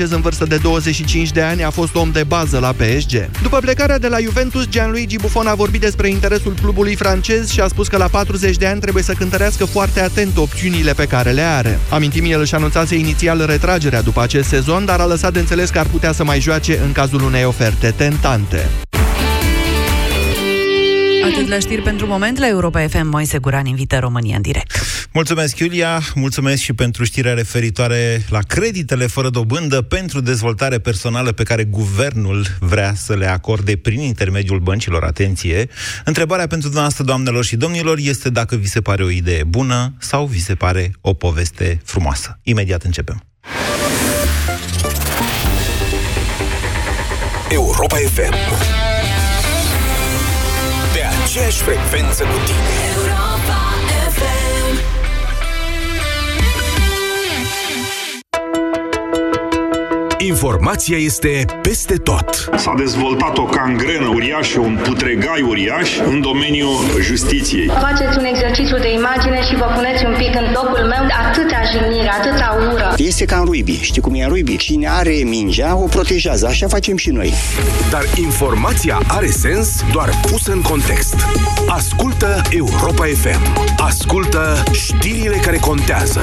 francez în vârstă de 25 de ani a fost om de bază la PSG. După plecarea de la Juventus, Gianluigi Buffon a vorbit despre interesul clubului francez și a spus că la 40 de ani trebuie să cântărească foarte atent opțiunile pe care le are. Amintim, el își anunțase inițial retragerea după acest sezon, dar a lăsat de înțeles că ar putea să mai joace în cazul unei oferte tentante. Atât la știri pentru moment, la Europa FM, Moise Guran invită România în direct. Mulțumesc, Iulia, mulțumesc și pentru știrea referitoare la creditele fără dobândă pentru dezvoltare personală pe care guvernul vrea să le acorde prin intermediul băncilor. Atenție! Întrebarea pentru dumneavoastră, doamnelor și domnilor, este dacă vi se pare o idee bună sau vi se pare o poveste frumoasă. Imediat începem. Europa FM Pe aceeași frecvență cu tine Informația este peste tot. S-a dezvoltat o cangrenă uriașă, un putregai uriaș în domeniul justiției. Faceți un exercițiu de imagine și vă puneți un pic în locul meu atâta jignire, atâta ură. Este ca în ruibi. Știi cum e în ruibi? Cine are mingea, o protejează. Așa facem și noi. Dar informația are sens doar pusă în context. Ascultă Europa FM. Ascultă știrile care contează.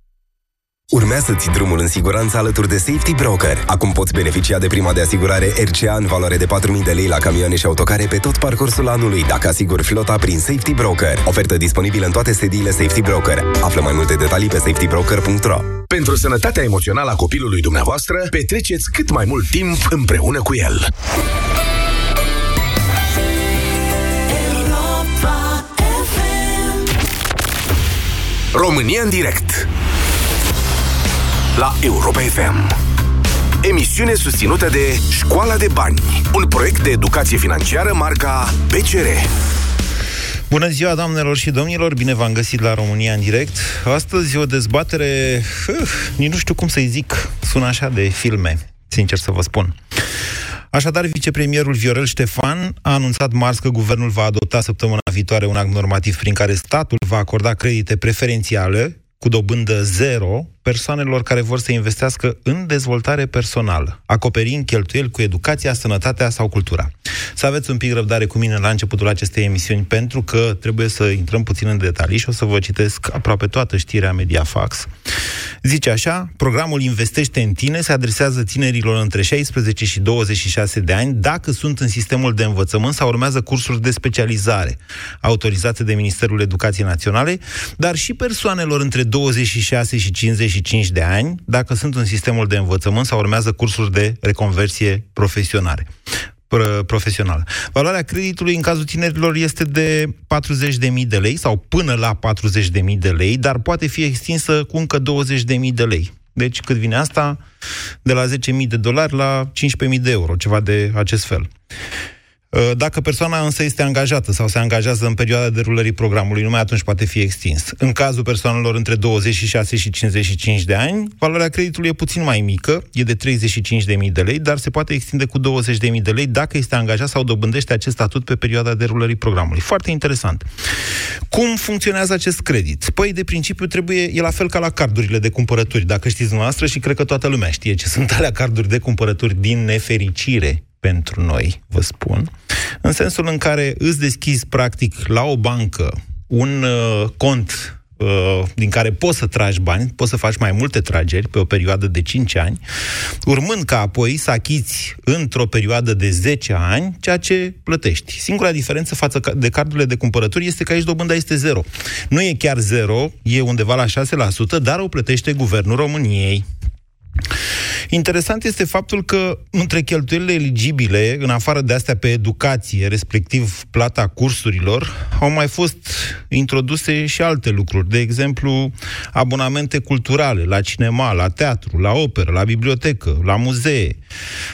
Urmează-ți drumul în siguranță alături de Safety Broker. Acum poți beneficia de prima de asigurare RCA în valoare de 4.000 de lei la camioane și autocare pe tot parcursul anului, dacă asiguri flota prin Safety Broker. Ofertă disponibilă în toate sediile Safety Broker. Află mai multe detalii pe safetybroker.ro Pentru sănătatea emoțională a copilului dumneavoastră, petreceți cât mai mult timp împreună cu el. România în direct la Europa FM. Emisiune susținută de Școala de Bani, un proiect de educație financiară marca PCR. Bună ziua, doamnelor și domnilor! Bine v-am găsit la România în direct. Astăzi o dezbatere, uh, nici nu știu cum să-i zic, sună așa de filme, sincer să vă spun. Așadar, vicepremierul Viorel Ștefan a anunțat marți că guvernul va adopta săptămâna viitoare un act normativ prin care statul va acorda credite preferențiale cu dobândă zero persoanelor care vor să investească în dezvoltare personală, acoperind cheltuieli cu educația, sănătatea sau cultura. Să aveți un pic răbdare cu mine la începutul acestei emisiuni, pentru că trebuie să intrăm puțin în detalii și o să vă citesc aproape toată știrea Mediafax. Zice așa, programul Investește în tine se adresează tinerilor între 16 și 26 de ani dacă sunt în sistemul de învățământ sau urmează cursuri de specializare autorizate de Ministerul Educației Naționale, dar și persoanelor între 26 și 50 25 de ani dacă sunt în sistemul de învățământ sau urmează cursuri de reconversie profesionale profesională. Valoarea creditului în cazul tinerilor este de 40.000 de lei sau până la 40.000 de lei, dar poate fi extinsă cu încă 20.000 de lei. Deci cât vine asta? De la 10.000 de dolari la 15.000 de euro, ceva de acest fel. Uh, dacă persoana însă este angajată sau se angajează în perioada derulării programului, numai atunci poate fi extins. În cazul persoanelor între 26 și 55 de ani, valoarea creditului e puțin mai mică, e de 35.000 de lei, dar se poate extinde cu 20.000 de lei dacă este angajat sau dobândește acest statut pe perioada derulării programului. Foarte interesant. Cum funcționează acest credit? Păi, de principiu, trebuie, e la fel ca la cardurile de cumpărături, dacă știți dumneavoastră și cred că toată lumea știe ce sunt alea carduri de cumpărături din nefericire pentru noi, vă spun, în sensul în care îți deschizi, practic, la o bancă un uh, cont uh, din care poți să tragi bani, poți să faci mai multe trageri pe o perioadă de 5 ani, urmând ca apoi să achiți într-o perioadă de 10 ani ceea ce plătești. Singura diferență față de cardurile de cumpărături este că aici dobânda este zero. Nu e chiar zero, e undeva la 6%, dar o plătește Guvernul României. Interesant este faptul că între cheltuielile eligibile, în afară de astea pe educație, respectiv plata cursurilor, au mai fost introduse și alte lucruri. De exemplu, abonamente culturale la cinema, la teatru, la operă, la bibliotecă, la muzee.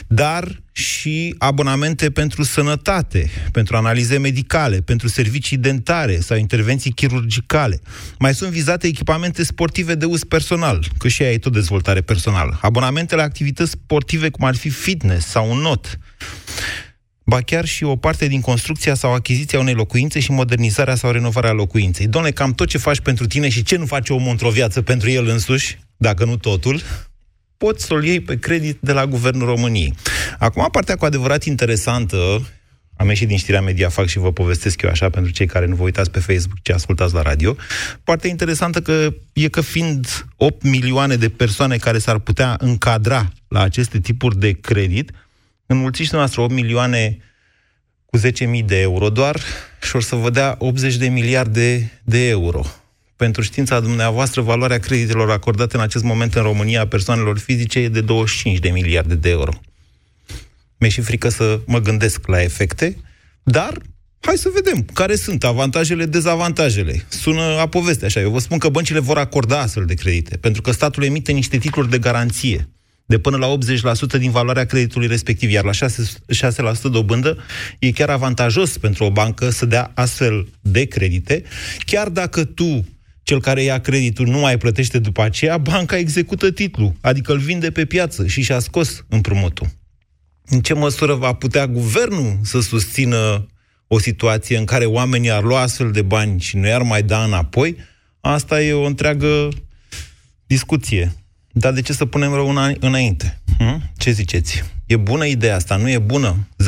Dar și abonamente pentru sănătate, pentru analize medicale, pentru servicii dentare sau intervenții chirurgicale. Mai sunt vizate echipamente sportive de uz personal, că și aia e tot dezvoltare personală. Abonamente la activități sportive cum ar fi fitness sau un not ba chiar și o parte din construcția sau achiziția unei locuințe și modernizarea sau renovarea locuinței. Domnule, cam tot ce faci pentru tine și ce nu face omul într-o viață pentru el însuși, dacă nu totul, poți să-l iei pe credit de la Guvernul României. Acum, partea cu adevărat interesantă, am ieșit din știrea Mediafac și vă povestesc eu așa pentru cei care nu vă uitați pe Facebook, ce ascultați la radio. Partea interesantă că e că fiind 8 milioane de persoane care s-ar putea încadra la aceste tipuri de credit, înmulțiți noastră 8 milioane cu 10.000 de euro doar și o să vă dea 80 de miliarde de euro. Pentru știința dumneavoastră, valoarea creditelor acordate în acest moment în România persoanelor fizice e de 25 de miliarde de euro. Mi-e și frică să mă gândesc la efecte, dar hai să vedem care sunt avantajele, dezavantajele. Sună a poveste așa. Eu vă spun că băncile vor acorda astfel de credite, pentru că statul emite niște titluri de garanție de până la 80% din valoarea creditului respectiv, iar la 6%, 6% dobândă e chiar avantajos pentru o bancă să dea astfel de credite, chiar dacă tu cel care ia creditul nu mai plătește după aceea, banca execută titlul, adică îl vinde pe piață și și-a scos împrumutul. În ce măsură va putea guvernul să susțină o situație în care oamenii ar lua astfel de bani și nu i-ar mai da înapoi? Asta e o întreagă discuție. Dar de ce să punem rău înainte? Hm? Ce ziceți? E bună ideea asta, nu e bună? 0372069599.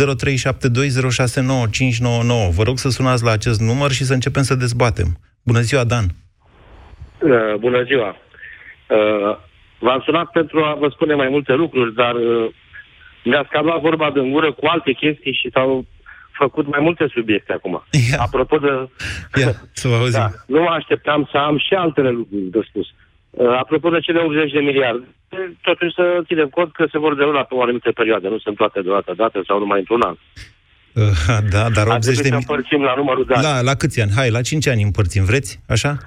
Vă rog să sunați la acest număr și să începem să dezbatem. Bună ziua, Dan! Uh, bună ziua! Uh, v-am sunat pentru a vă spune mai multe lucruri, dar uh, mi-a scăpat vorba de gură cu alte chestii și s-au făcut mai multe subiecte acum. Ia. Apropo de... Ia, să vă auzim. Da, nu mă așteptam să am și altele lucruri de spus. Uh, Uh, apropo de cele 80 de miliarde, totuși să ținem cont că se vor derula pe o anumită perioadă, nu sunt toate deodată date sau numai într-un an. Uh, da, dar 80 de miliarde. împărțim la numărul de ani. Da, la câți ani? Hai, la 5 ani împărțim, vreți? Așa?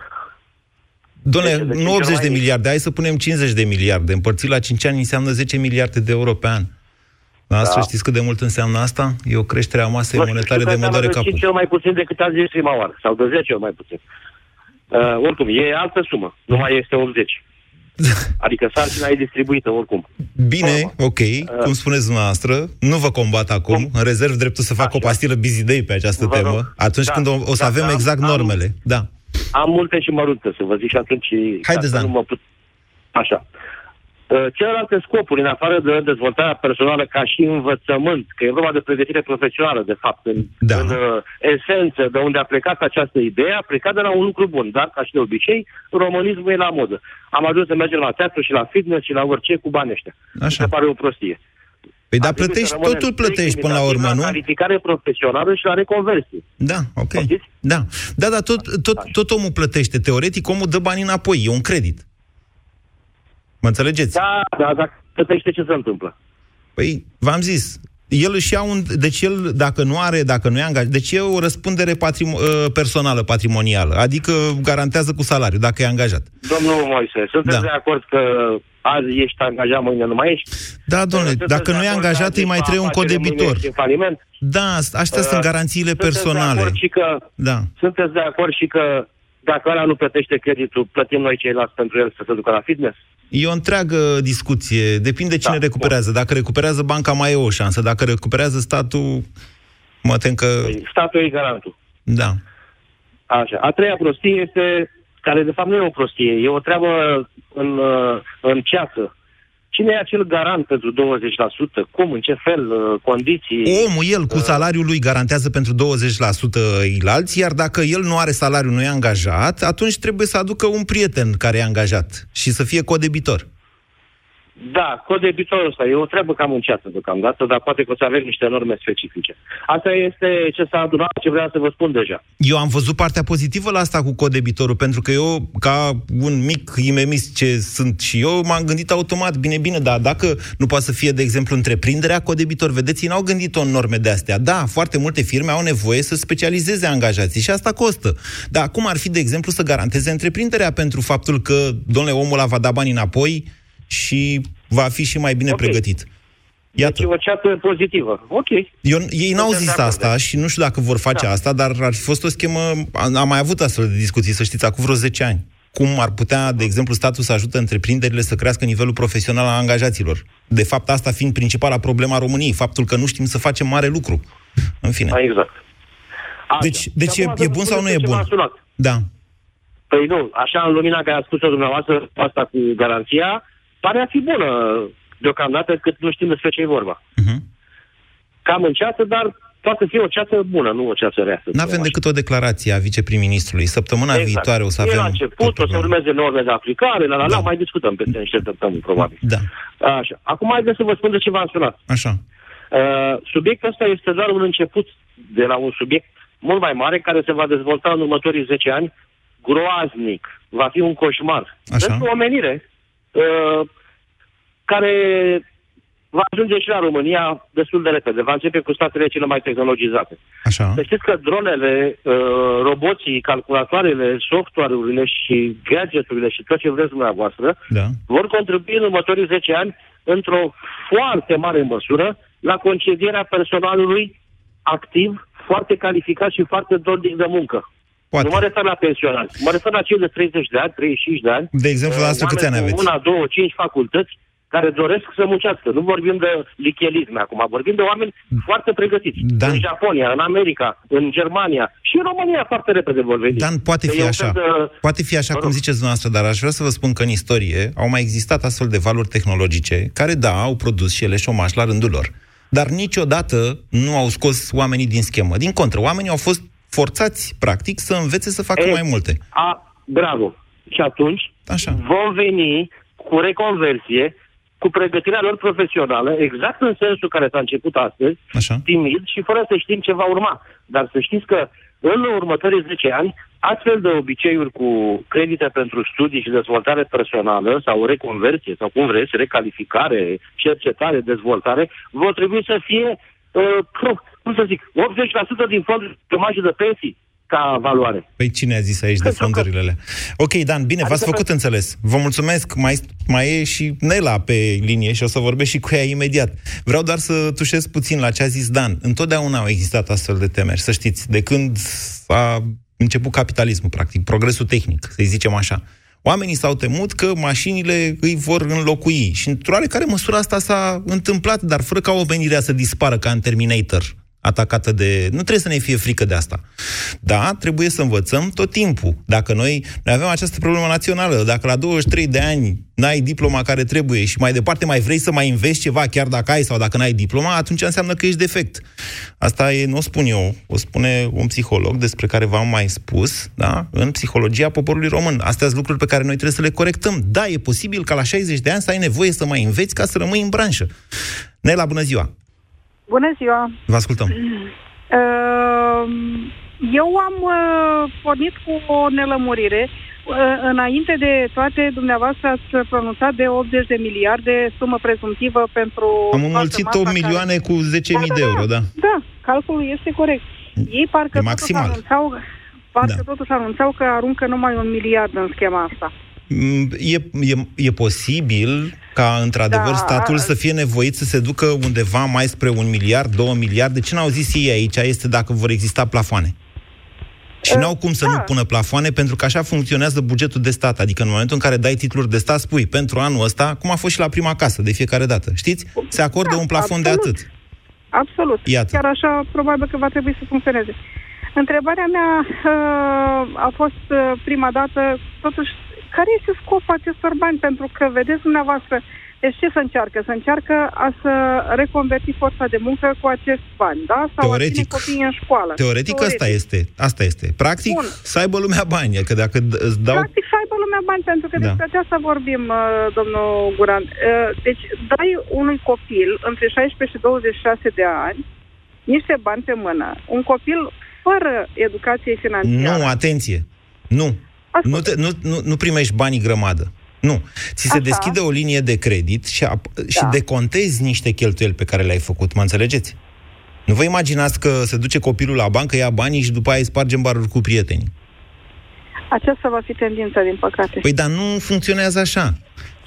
Doamne, nu 80 de miliarde, hai să punem 50 de miliarde. Împărțit la 5 ani înseamnă 10 miliarde de euro pe an. La asta da. știți cât de mult înseamnă asta? E o creștere a masei monetare de modare capul. De 5 ori mai puțin decât a zis prima oară, sau de 10 ori mai puțin. Uh, oricum, e altă sumă, nu mai este 80. Adică sarcina e distribuită oricum. Bine, ok, uh, cum spuneți dumneavoastră, nu vă combat acum, cum? în rezerv dreptul să fac așa. o pastilă bizidei pe această vă temă, rog. atunci da, când o, o să da, avem da, exact am, normele. Da. Am multe și mărunte, să vă zic și atunci... Haideți, da. Nu mă put... Așa. Uh, celelalte scopuri, în afară de dezvoltarea personală ca și învățământ, că e vorba de pregătire profesională, de fapt, în, da. în uh, esență, de unde a plecat această idee, a plecat de la un lucru bun, dar, ca și de obicei, românismul e la modă. Am ajuns să mergem la teatru și la fitness și la orice cu banii ăștia. Așa. Se pare o prostie. Păi da, plătești, totul plătești până la urmă, nu? La calificare profesională și la reconversie. Da, ok. Da, da, dar tot, tot, tot omul plătește. Teoretic, omul dă bani înapoi, e un credit. Mă înțelegeți? Da, da, dacă plătește, ce se întâmplă? Păi, v-am zis, el își ia un... Deci el, dacă nu are, dacă nu e angajat... Deci e o răspundere patrim, ă, personală, patrimonială. Adică garantează cu salariu, dacă e angajat. Domnul Moise, sunteți da. de acord că azi ești angajat, mâine nu mai ești? Da, domnule, dacă nu e angajat, îi mai trebuie un codebitor. Da, astea uh, sunt garanțiile personale. De și că, da. Sunteți de acord și că dacă ăla nu plătește creditul, plătim noi ceilalți pentru el să se ducă la fitness? E o întreagă discuție. Depinde cine da, recuperează. Bun. Dacă recuperează banca, mai e o șansă. Dacă recuperează statul, mă tem că... Păi, statul e garantul. Da. Așa. A treia prostie este, care de fapt nu e o prostie, e o treabă în, în ceață. Cine e acel garant pentru 20%? Cum? În ce fel? Uh, condiții? Omul, el, cu uh, salariul lui, garantează pentru 20% ilalți, iar dacă el nu are salariu, nu e angajat, atunci trebuie să aducă un prieten care e angajat și să fie codebitor. Da, codebitorul ăsta e o treabă cam înceată deocamdată, dar poate că o să avem niște norme specifice. Asta este ce s-a adunat, ce vreau să vă spun deja. Eu am văzut partea pozitivă la asta cu codebitorul, pentru că eu, ca un mic imemist ce sunt și eu, m-am gândit automat, bine, bine, dar dacă nu poate să fie, de exemplu, întreprinderea codebitor, vedeți, ei n-au gândit-o în norme de astea. Da, foarte multe firme au nevoie să specializeze angajații și asta costă. Dar cum ar fi, de exemplu, să garanteze întreprinderea pentru faptul că, domnule, omul ăla va da bani înapoi, și va fi și mai bine okay. pregătit. Iată. Deci o ceată pozitivă. Ok. Eu, ei n-au Suntem zis de acord. asta și nu știu dacă vor face Da. asta, dar ar fi fost o schemă... Am am mai avut astfel de discuții, să știți, acum vreo 10 ani. Cum ar putea, de exemplu, statul să ajute întreprinderile să crească nivelul profesional al angajaților. De fapt, asta fiind principala problema României, faptul că nu știm să facem mare lucru. În fine. Exact. Așa. Deci, deci Și e, acum e să bun vă sau nu spun e de ce bun? m-a sunat. Da. Păi nu, așa în lumina care a spus-o dumneavoastră, asta cu garanția, pare a fi bună deocamdată cât nu știm despre ce e vorba. Mhm. Cam în ceață, dar poate să fie o ceață bună, nu o ceață rea. să Nu avem spunem decât o declarație a viceprim-ministrului. Săptămâna așa. viitoare o să E avem... la început, o să urmeze norme de aplicare, la la la, Da. mai discutăm peste niște săptămâni, probabil. Da, Așa. Acum haideți să vă spun de ce v-am sunat. așa. Uh, subiectul ăsta este doar un început de la un subiect mult mai mare care se va dezvolta în următorii 10 ani groaznic. Va fi un coșmar. Așa. Pentru omenire uh, care va ajunge și la România destul de repede. Va începe cu statele cele mai tehnologizate. Așa. Să știți că dronele, uh, roboții, calculatoarele, software-urile și gadgeturile și tot ce vreți dumneavoastră Da. vor contribui în următorii 10 ani într-o foarte mare măsură la concedierea personalului activ, foarte calificat și foarte dornic de muncă. Poate. Nu mă refer la pensionari. Mă refer la cei de 30 de ani, 35 de ani. De exemplu, uh, la asta câți ani oameni cu aveți? Una, două, cinci facultăți care doresc să muncească. Nu vorbim de lichelisme acum, vorbim de oameni foarte pregătiți. Dan. În Japonia, în America, în Germania și în România foarte repede vor veni. Dan, poate Că fi e un așa. fel de- Poate fi așa Mă cum rog. ziceți dumneavoastră, dar aș vrea să vă spun că în istorie au mai existat astfel de valuri tehnologice care, da, au produs și ele șomaș la rândul lor. Dar niciodată nu au scos oamenii din schemă. Din contră, oamenii au fost forțați, practic, să învețe să facă E, mai multe. A, bravo. Și atunci Așa. vom veni cu reconversie, cu pregătirea lor profesională, exact în sensul care s-a început astăzi, Așa. timid și fără să știm ce va urma. Dar să știți că în următorii 10 ani, astfel de obiceiuri cu credite pentru studii și dezvoltare personală sau reconversie sau cum vreți, recalificare, cercetare, dezvoltare, vor trebui să fie, uh, cum să zic, 80% din fondul de marjă de pensii ca valoare. Păi cine a zis aici de Pentru că- fondurile alea? Ok, Dan, bine, v-ați Adică făcut pe- înțeles. Vă mulțumesc. Mai, mai e și Nela pe linie și o să vorbesc și cu ea imediat. Vreau doar să tușesc puțin la ce a zis Dan. Întotdeauna au existat astfel de temeri, să știți. De când a început capitalismul, practic, progresul tehnic, să-i zicem așa. Oamenii s-au temut că mașinile îi vor înlocui și într-o oarecare măsură asta s-a întâmplat, dar fără ca omenirea să dispară ca în Terminator atacată de... Nu trebuie să ne fie frică de asta. Da, trebuie să învățăm tot timpul. Dacă noi, noi avem această problemă națională, dacă la 23 de ani n-ai diploma care trebuie și mai departe mai vrei să mai înveți ceva, chiar dacă ai sau dacă n-ai diploma, atunci înseamnă că ești defect. Asta e, nu o spun eu, o spune un psiholog despre care v-am mai spus, da? în psihologia poporului român. Astea sunt lucruri pe care noi trebuie să le corectăm. Da, e posibil ca la 60 de ani să ai nevoie să mai înveți ca să rămâi în branșă. Nela, bună ziua! Bună ziua! Vă ascultăm. Uh, Eu am uh, pornit cu o nelămurire. Uh, Înainte de toate, dumneavoastră ați pronunțat de 80 de miliarde sumă prezumtivă pentru... Am toată înmulțit masa 8 care- milioane cu 10.000 de euro, da. Da, calculul este corect. Ei parcă E totuși maximal. anunțau, parcă Da. totuși anunțau că aruncă numai un miliard în schema asta. Mm, E, e, e posibil ca, într-adevăr, Da. statul să fie nevoit să se ducă undeva mai spre un miliard, două miliarde. Ce n-au zis ei aici este dacă vor exista plafoane. Și n-au cum să da. nu pună plafoane, pentru că așa funcționează bugetul de stat. Adică în momentul în care dai titluri de stat, spui, pentru anul ăsta, cum a fost și la prima casă, de fiecare dată. Știți? Se acordă Da, un plafon de absolut. atât. Absolut. Iată. Chiar așa, probabil că va trebui să funcționeze. Întrebarea mea uh, a fost uh, prima dată, totuși, care este scopul acestor bani? Pentru că, vedeți dumneavoastră, deci ce să încearcă? Să încearcă a să reconverti forța de muncă cu acești bani, da? Sau Teoretic. a ține copiii în școală. Teoretic, asta este. Asta este. Practic, Bun. să aibă lumea bani. Că dacă d- îți dau... Practic să aibă lumea bani, pentru că Da. despre aceasta vorbim, uh, domnul Guran. Uh, Deci dai unui copil între 16 și 26 de ani niște bani pe mână. Un copil fără educație financiară. Nu, atenție. Nu. Asta. Nu, te, nu, nu, nu primești banii grămadă. Nu. Ți se Așa. deschide o linie de credit și, ap- și Da. decontezi niște cheltuieli pe care le-ai făcut. Mă înțelegeți? Nu vă imaginați că se duce copilul la bancă, ia banii și după aia îi sparge în baruri cu prietenii. Aceasta va fi tendința, din păcate. Păi, dar nu funcționează așa.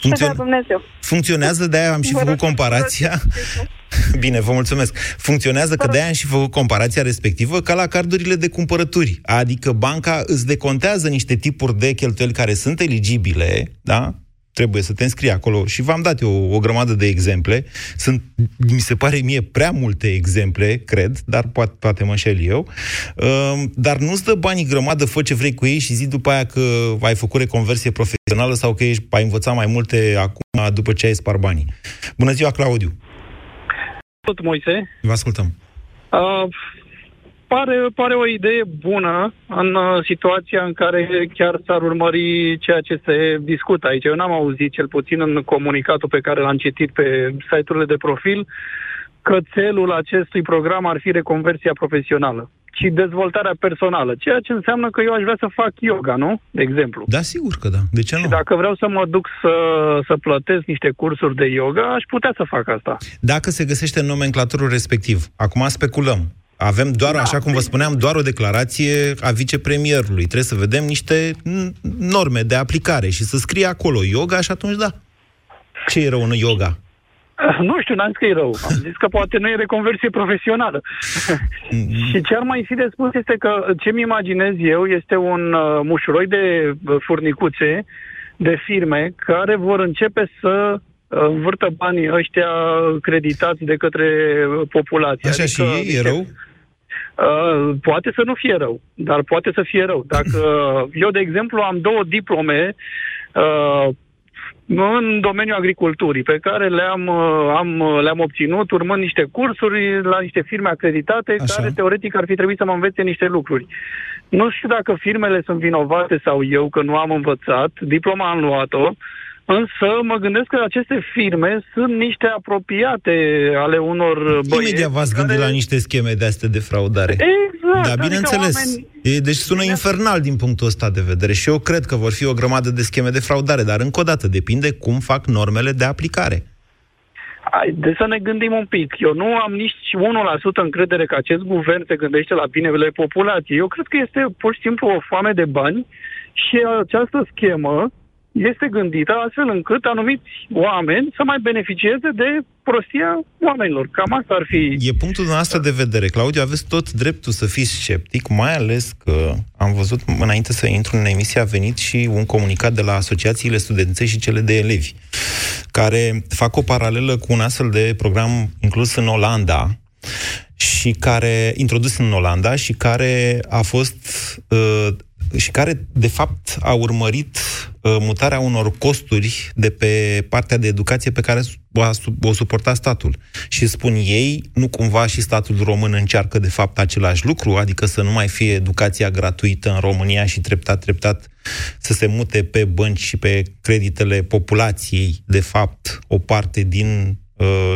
Funcțion... Dumnezeu. Funcționează, de-aia am și făcut comparația. Bine, vă mulțumesc. Funcționează că de-aia am și făcut comparația respectivă ca la cardurile de cumpărături. Adică banca îți decontează niște tipuri de cheltuieli care sunt eligibile, da? Trebuie să te înscrii acolo și v-am dat eu o, o grămadă de exemple. Sunt, mi se pare mie, prea multe exemple, cred, dar poate, poate mă înșel eu. Uh, dar nu-ți dă banii grămadă, fă ce vrei cu ei și zi după aia că ai făcut reconversie profesională sau că ești, ai învățat mai multe acum după ce ai spart banii. Bună ziua, Claudiu! Tot, Moise. Vă ascultăm. Uh, pare, pare o idee bună în uh, situația în care chiar s-ar urmări ceea ce se discută aici. Eu n-am auzit, cel puțin în comunicatul pe care l-am citit pe site-urile de profil, că țelul acestui program ar fi reconversia profesională ci dezvoltarea personală, ceea ce înseamnă că eu aș vrea să fac yoga, nu? De exemplu. Da, sigur că da. De ce nu? Și dacă vreau să mă duc să, să plătesc niște cursuri de yoga, aș putea să fac asta. Dacă se găsește în nomenclatorul respectiv, acum speculăm, avem doar, da, așa cum vă spuneam, doar o declarație a vicepremierului. Trebuie să vedem niște norme de aplicare și să scrie acolo yoga și atunci da. Ce e rău în yoga? Nu știu, n-am zis că e rău. Am zis că poate nu e reconversie profesională. și ce ar mai fi de spus este că ce-mi imaginez eu este un uh, mușuroi de uh, furnicuțe, de firme, care vor începe să uh, învârtă banii ăștia creditați de către populație. Așa adică, și ei e rău? Uh, poate să nu fie rău, dar poate să fie rău. Dacă eu, de exemplu, am două diplome uh, în domeniul agriculturii, pe care le-am, uh, am, uh, le-am obținut urmând niște cursuri la niște firme acreditate, Așa. care teoretic ar fi trebuit să mă învețe niște lucruri. Nu știu dacă firmele sunt vinovate sau eu că nu am învățat, diploma am luat-o, Însă mă gândesc că aceste firme sunt niște apropiate ale unor băieți. Imediat v-ați care... gândit la niște scheme de astea de fraudare. Exact. Da, adică bineînțeles. Oameni... E, deci sună Bine... infernal din punctul ăsta de vedere și eu cred că vor fi o grămadă de scheme de fraudare, dar încă o dată depinde cum fac normele de aplicare. De să ne gândim un pic. Eu nu am nici 1% încredere că acest guvern se gândește la binele populației. Eu cred că este pur și simplu o foame de bani și această schemă este gândită astfel încât anumiți oameni să mai beneficieze de prostia oamenilor. Cam asta ar fi... E punctul nostru de vedere. Claudiu, aveți tot dreptul să fiți sceptic, mai ales că am văzut înainte să intru în emisie a venit și un comunicat de la asociațiile studențe și cele de elevi, care fac o paralelă cu un astfel de program inclus în Olanda, și care, introdus în Olanda și care a fost uh, și care, de fapt, a urmărit uh, mutarea unor costuri de pe partea de educație pe care o, o suporta statul. Și spun ei, nu cumva și statul român încearcă, de fapt, același lucru, adică să nu mai fie educația gratuită în România și treptat, treptat să se mute pe bănci și pe creditele populației, de fapt, o parte din Uh,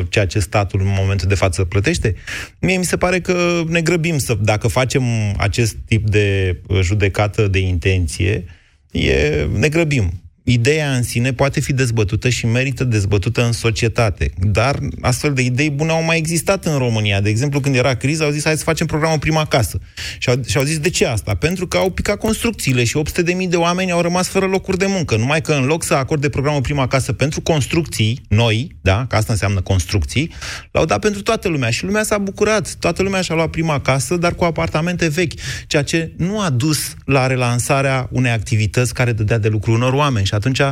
ceea ce statul în momentul de față plătește? Mie mi se pare că ne grăbim să, dacă facem acest tip de uh, judecată de intenție, e, ne grăbim ideea în sine poate fi dezbătută și merită dezbătută în societate. Dar astfel de idei bune au mai existat în România. De exemplu, când era criza, au zis hai să facem programul Prima Casă. Și au, și au zis de ce asta? Pentru că au picat construcțiile și 800.000 de, de oameni au rămas fără locuri de muncă. Numai că în loc să acorde programul Prima Casă pentru construcții noi, da, că asta înseamnă construcții, l-au dat pentru toată lumea și lumea s-a bucurat. Toată lumea și-a luat prima casă, dar cu apartamente vechi, ceea ce nu a dus la relansarea unei activități care dădea de lucru unor oameni. Și atunci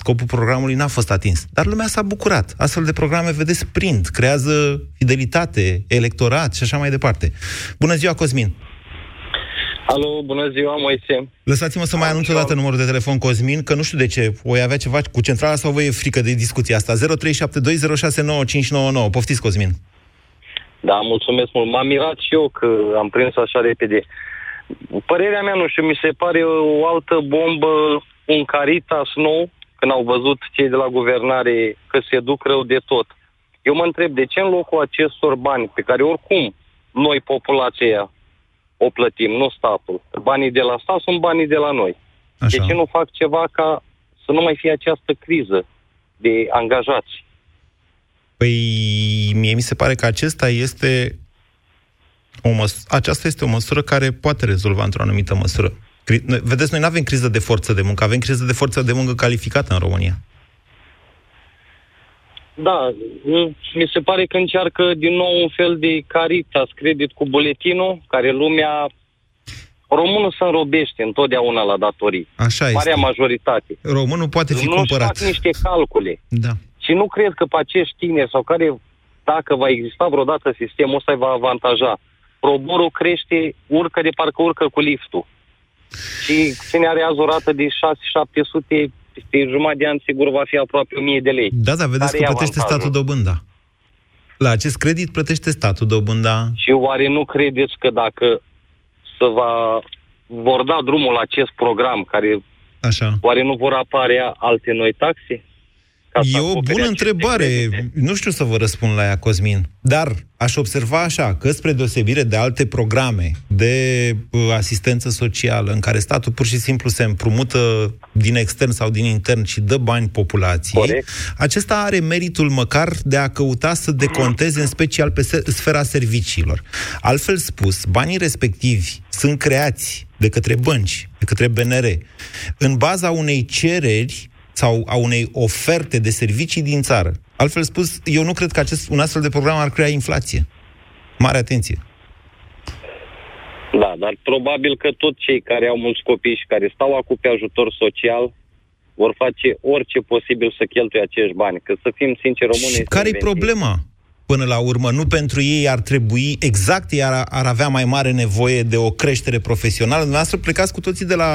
scopul programului n-a fost atins. Dar lumea s-a bucurat. Astfel de programe, vedeți, prind, creează fidelitate, electorat și așa mai departe. Bună ziua, Cosmin! Alo, bună ziua, Moise. Lăsați-mă să mai anunț o dată numărul de telefon, Cosmin, că nu știu de ce. O avea ceva cu centrala sau vă e frică de discuția asta? 0372069599. Poftiți, Cosmin. Da, mulțumesc mult. M-am mirat și eu că am prins așa repede. Părerea mea, nu știu, mi se pare o altă bombă un Caritas nou, când au văzut cei de la guvernare că se duc rău de tot. Eu mă întreb de ce în locul acestor bani, pe care oricum noi, populația, o plătim, nu statul. Banii de la stat sunt banii de la noi. Așa. De ce nu fac ceva ca să nu mai fie această criză de angajați? Păi, mie mi se pare că acesta este o măs- aceasta este o măsură care poate rezolva într-o anumită măsură Vedeți, noi nu avem criză de forță de muncă, avem criză de forță de muncă calificată în România. Da, m- mi se pare că încearcă din nou un fel de Caritas credit cu buletinul, care lumea... Românul se înrobește întotdeauna la datorii. Așa este. Marea majoritate. Românul poate fi nu cumpărat. fac niște calcule. Da. Și nu cred că pe acești tineri sau care, dacă va exista vreodată sistemul ăsta, îi va avantaja. Proborul crește, urcă de parcă urcă cu liftul. Și cine are azi o rată de 6-700, peste jumătate de an, sigur va fi aproape 1000 de lei. Da, da, vedeți Care că e plătește avantajul? statul dobânda. La acest credit plătește statul dobânda. Și oare nu credeți că dacă să va, vor da drumul la acest program, care Așa. oare nu vor apare alte noi taxe? Ca să E o acopere bună aceste întrebare. credite? Nu știu să vă răspund la ea, Cosmin. Dar aș observa așa, că spre deosebire de alte programe de uh, asistență socială, în care statul pur și simplu se împrumută din extern sau din intern și dă bani populației, Corect. acesta are meritul măcar de a căuta să deconteze în special pe se- sfera serviciilor. Altfel spus, banii respectivi sunt creați de către bănci, de către BNR, în baza unei cereri sau a unei oferte de servicii din țară. Altfel spus, eu nu cred că acest, un astfel de program ar crea inflație. Mare atenție. Da, dar probabil că tot cei care au mulți copii și care stau acum pe ajutor social vor face orice posibil să cheltuie acești bani. Că să fim sinceri, românii... Și care-i problema? Până la urmă, nu pentru ei ar trebui, exact ei ar, ar avea mai mare nevoie de o creștere profesională. Dumneavoastră plecați cu toții de la,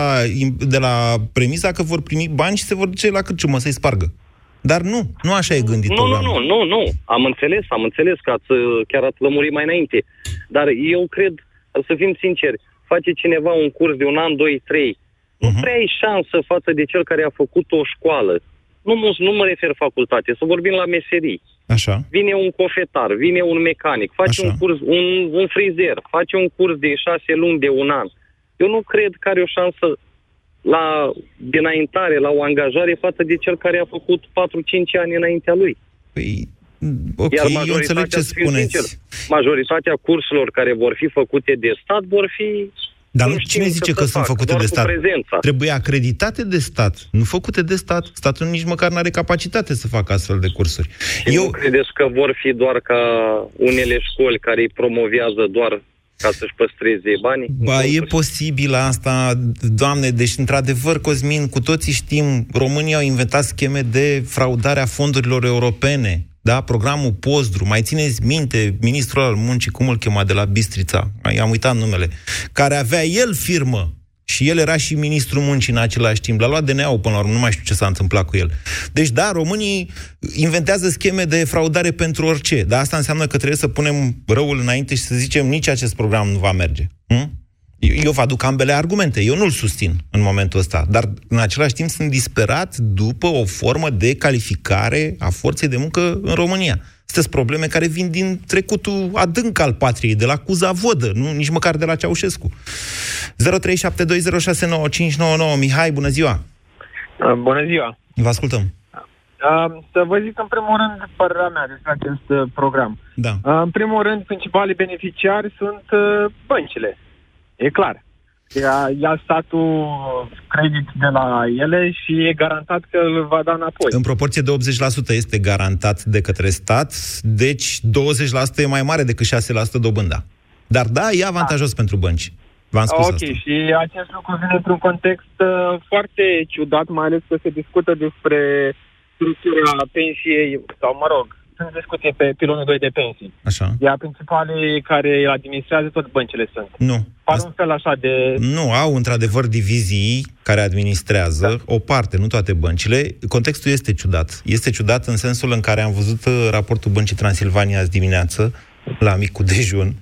de la premisa că vor primi bani și se vor duce la cârciumă să-i spargă. Dar nu, nu așa e gândit Nu, nu, programul. nu, nu, nu. Am înțeles, am înțeles că ați, uh, chiar ați lămurit mai înainte. Dar eu cred, să fim sinceri, face cineva un curs de un an, doi, trei, nu prea ai șansă față de cel care a făcut o școală. Nu, mă- nu mă refer facultate, să vorbim la meserii. Așa. Vine un cofetar, vine un mecanic, face un curs, un, un frizer, face un curs de șase luni, de un an. Eu nu cred că are o șansă la dinaintare, la o angajare față de cel care a făcut 4-5 ani înaintea lui. Păi, ok, Iar eu înțeleg ce să fiu spuneți. sincer, majoritatea cursurilor care vor fi făcute de stat vor fi Dar nu nu, știm cine să zice se că sunt facă, făcute doar de cu stat? prezența. Trebuie acreditate de stat, nu făcute de stat. Statul nici măcar nu are capacitate să facă astfel de cursuri. Eu... Nu credeți că vor fi doar ca unele școli care îi promovează doar ca să-și păstreze banii? Ba, e posibil asta, doamne, deci, într-adevăr, Cosmin, cu toții știm, România au inventat scheme de fraudare a fondurilor europene, da? Programul Pozdru, mai țineți minte, ministrul al muncii, cum îl chema, de la Bistrița, i-am uitat numele, care avea el firmă și el era și ministrul muncii în același timp. L-a luat DNA-ul până la urmă, nu mai știu ce s-a întâmplat cu el. Deci, da, românii inventează scheme de fraudare pentru orice. Dar asta înseamnă că trebuie să punem răul înainte și să zicem nici acest program nu va merge. Hm? Eu eu vă aduc ambele argumente. Eu nu-l susțin în momentul ăsta. Dar, în același timp, sunt disperat după o formă de calificare a forței de muncă în România. Sunteți probleme care vin din trecutul adânc al patriei, de la Cuza Vodă, nu nici măcar de la Ceaușescu. 0372069599 Mihai, bună ziua! Uh, Bună ziua! Vă ascultăm. Uh, Să vă zic în primul rând părerea mea despre acest uh, program. Da. Uh, În primul rând, principalii beneficiari sunt uh, băncile. E clar. Ia, ia statul credit de la ele și e garantat că îl va da înapoi. În proporție de 80% este garantat de către stat, deci 20% e mai mare decât 6% dobânda. Dar da, e avantajos pentru bănci. V-am spus ok, asta. și acest lucru vine într-un context uh, foarte ciudat, mai ales că se discută despre structura pensiei, sau mă rog, sunt discuții pe pilonul 2 de pensii. Așa. Iar principalii care îl administrează, tot băncile sunt. Nu. Par un fel așa de... Nu, au într-adevăr divizii care administrează da. o parte, nu toate băncile. Contextul este ciudat. Este ciudat în sensul în care am văzut uh, raportul Băncii Transilvania azi dimineață, la micul dejun.